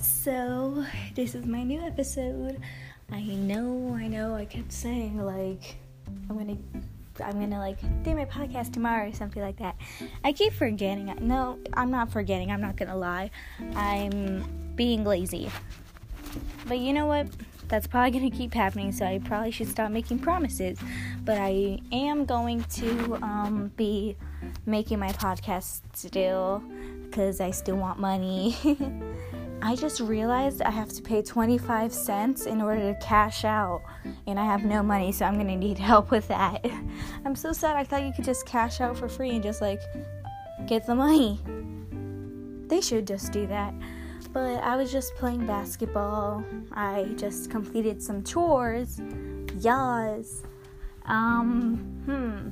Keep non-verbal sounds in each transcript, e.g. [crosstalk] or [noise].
So, this is my new episode. I know, I know, I kept saying, like, I'm gonna. I'm gonna like do my podcast tomorrow or something like that. I keep forgetting. No, I'm not forgetting. I'm not gonna lie. I'm being lazy. But you know what? That's probably gonna keep happening, so I probably should stop making promises. But I am going to um, be making my podcast still because I still want money. [laughs] I just realized I have to pay 25 cents in order to cash out, and I have no money, so I'm gonna need [laughs] help with that. [laughs] I'm so sad. I thought you could just cash out for free and just like get the money. They should just do that. But I was just playing basketball. I just completed some chores. Yas. Um, hmm.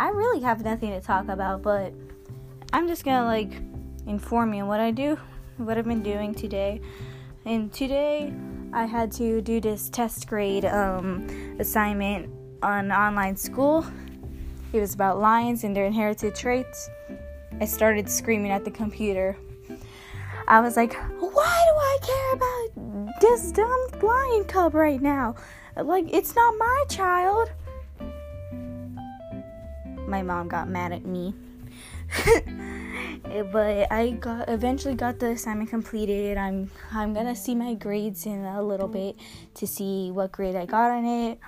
I really have nothing to talk about, but I'm just gonna like inform you what I do what I've been doing today. And today I had to do this test grade um, assignment on online school. It was about lions and their inherited traits. I started screaming at the computer. I was like, why do I care about this dumb lion cub right now? Like, it's not my child. My mom got mad at me. [laughs] but I got eventually got the assignment completed. I'm I'm gonna see my grades in a little bit to see what grade I got on it,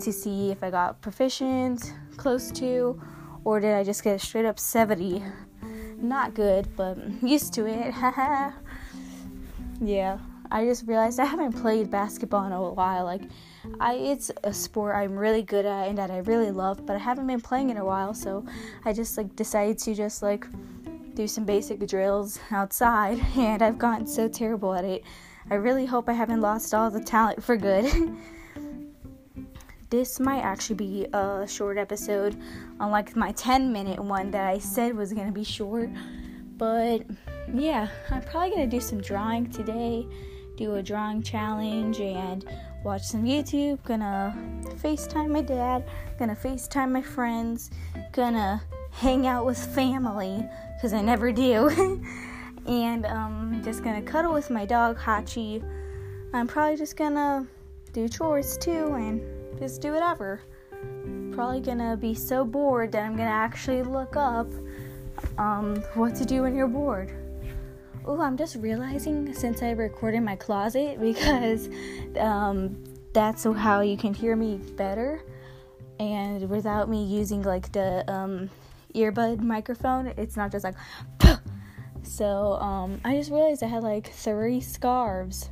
to see if I got proficient, close to, or did I just get straight up 70. Not good, but used to it. [laughs] yeah, I just realized I haven't played basketball in a while. Like, I it's a sport I'm really good at and that I really love, but I haven't been playing in a while. So I just like decided to just like do some basic drills outside, [laughs] and I've gotten so terrible at it. I really hope I haven't lost all the talent for good. [laughs] this might actually be a short episode, unlike my 10 minute one that I said was to be short. But yeah, I'm probably to do some drawing today, do a drawing challenge, and watch some YouTube. Gonna FaceTime my dad, gonna FaceTime my friends, gonna hang out with family because I never do. [laughs] and um, just gonna cuddle with my dog Hachi. I'm probably just gonna do chores too and just do whatever. Probably gonna be so bored that I'm gonna actually look up um, what to do when you're bored. Oh, I'm just realizing since I recorded my closet [laughs] because um, that's how you can hear me better and without me using like the um, earbud microphone. It's not just like. so um, I just realized I had like three scarves.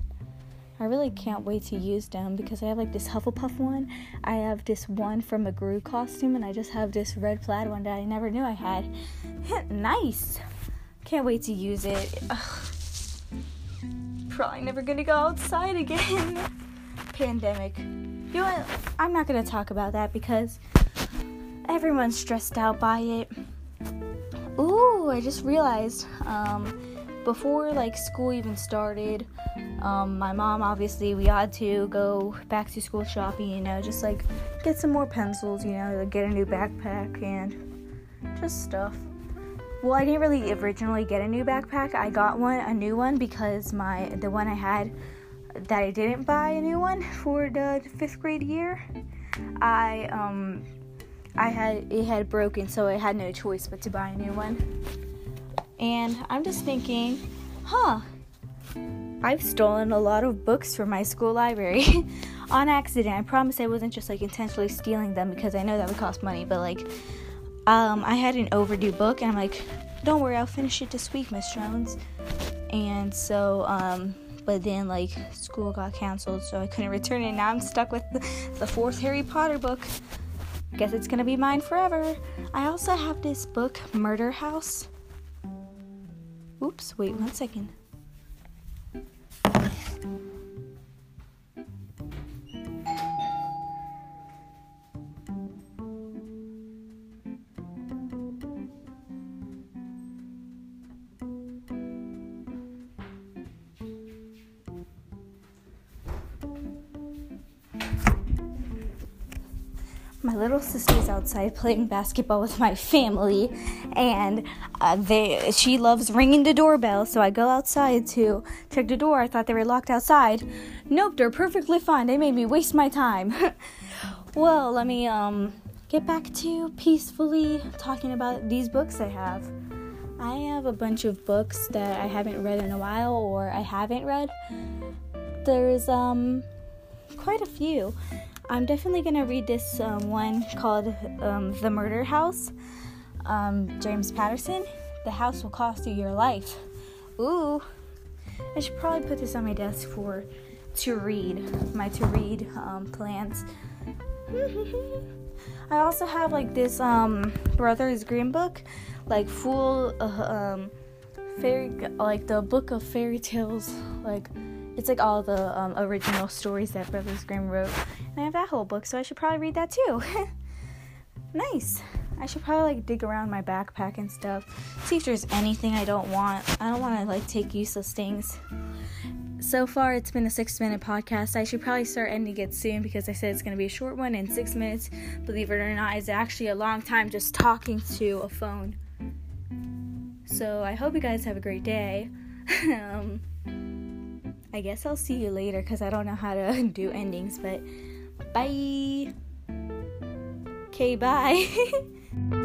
I really can't wait to use them because I have like this Hufflepuff one. I have this one from a Gru costume, and I just have this red plaid one that I never knew I had. [laughs] nice. Can't wait to use it. Ugh. Probably never gonna go outside [laughs] again. Pandemic. You know what? I'm not gonna talk about that because everyone's stressed out by it. Ooh, I just realized um, before like school even started, um, my mom obviously we had to go back to school shopping, you know, just like get some more pencils, you know, get a new backpack and just stuff. Well, I didn't really originally get a new backpack. I got one, a new one, because my the one I had that I didn't buy a new one for the fifth grade year. I um I had it had broken, so I had no choice but to buy a new one. And I'm just thinking, huh? I've stolen a lot of books from my school library [laughs] on accident. I promise I wasn't just like intentionally stealing them because I know that would cost money, but like um, I had an overdue book and I'm like, don't worry, I'll finish it this week, Miss Jones. And so um, but then like school got canceled so I couldn't return it. Now I'm stuck with the, the fourth Harry Potter book. Guess it's gonna be mine forever. I also have this book, Murder House. Oops, wait one second. My little sister's outside playing basketball with my family, and uh, they she loves ringing the doorbell. So I go outside to check the door. I thought they were locked outside. Nope, they're perfectly fine. They made me waste my time. [laughs] well, let me um get back to peacefully talking about these books I have. I have a bunch of books that I haven't read in a while or I haven't read. There's um quite a few. I'm definitely gonna read this um, one called um, The Murder House. Um, James Patterson. The house will cost you your life. Ooh, I should probably put this on my desk for to read. My to read um, plans. [laughs] I also have like this um, Brothers Grimm book, like full uh, um, fairy like the book of fairy tales, like it's like all the um, original stories that Brothers Grimm wrote. And I have that whole book, so I should probably read that too. [laughs] nice. I should probably like dig around my backpack and stuff. See if there's anything I don't want. I don't want to like take useless things. So far, it's been a six minute podcast. I should probably start ending it soon because I said it's going to be a short one in six minutes. Believe it or not, it's actually a long time just talking to a phone. So I hope you guys have a great day. [laughs] um, I guess I'll see you later because I don't know how to [laughs] do endings, but bye. Okay, bye. [laughs]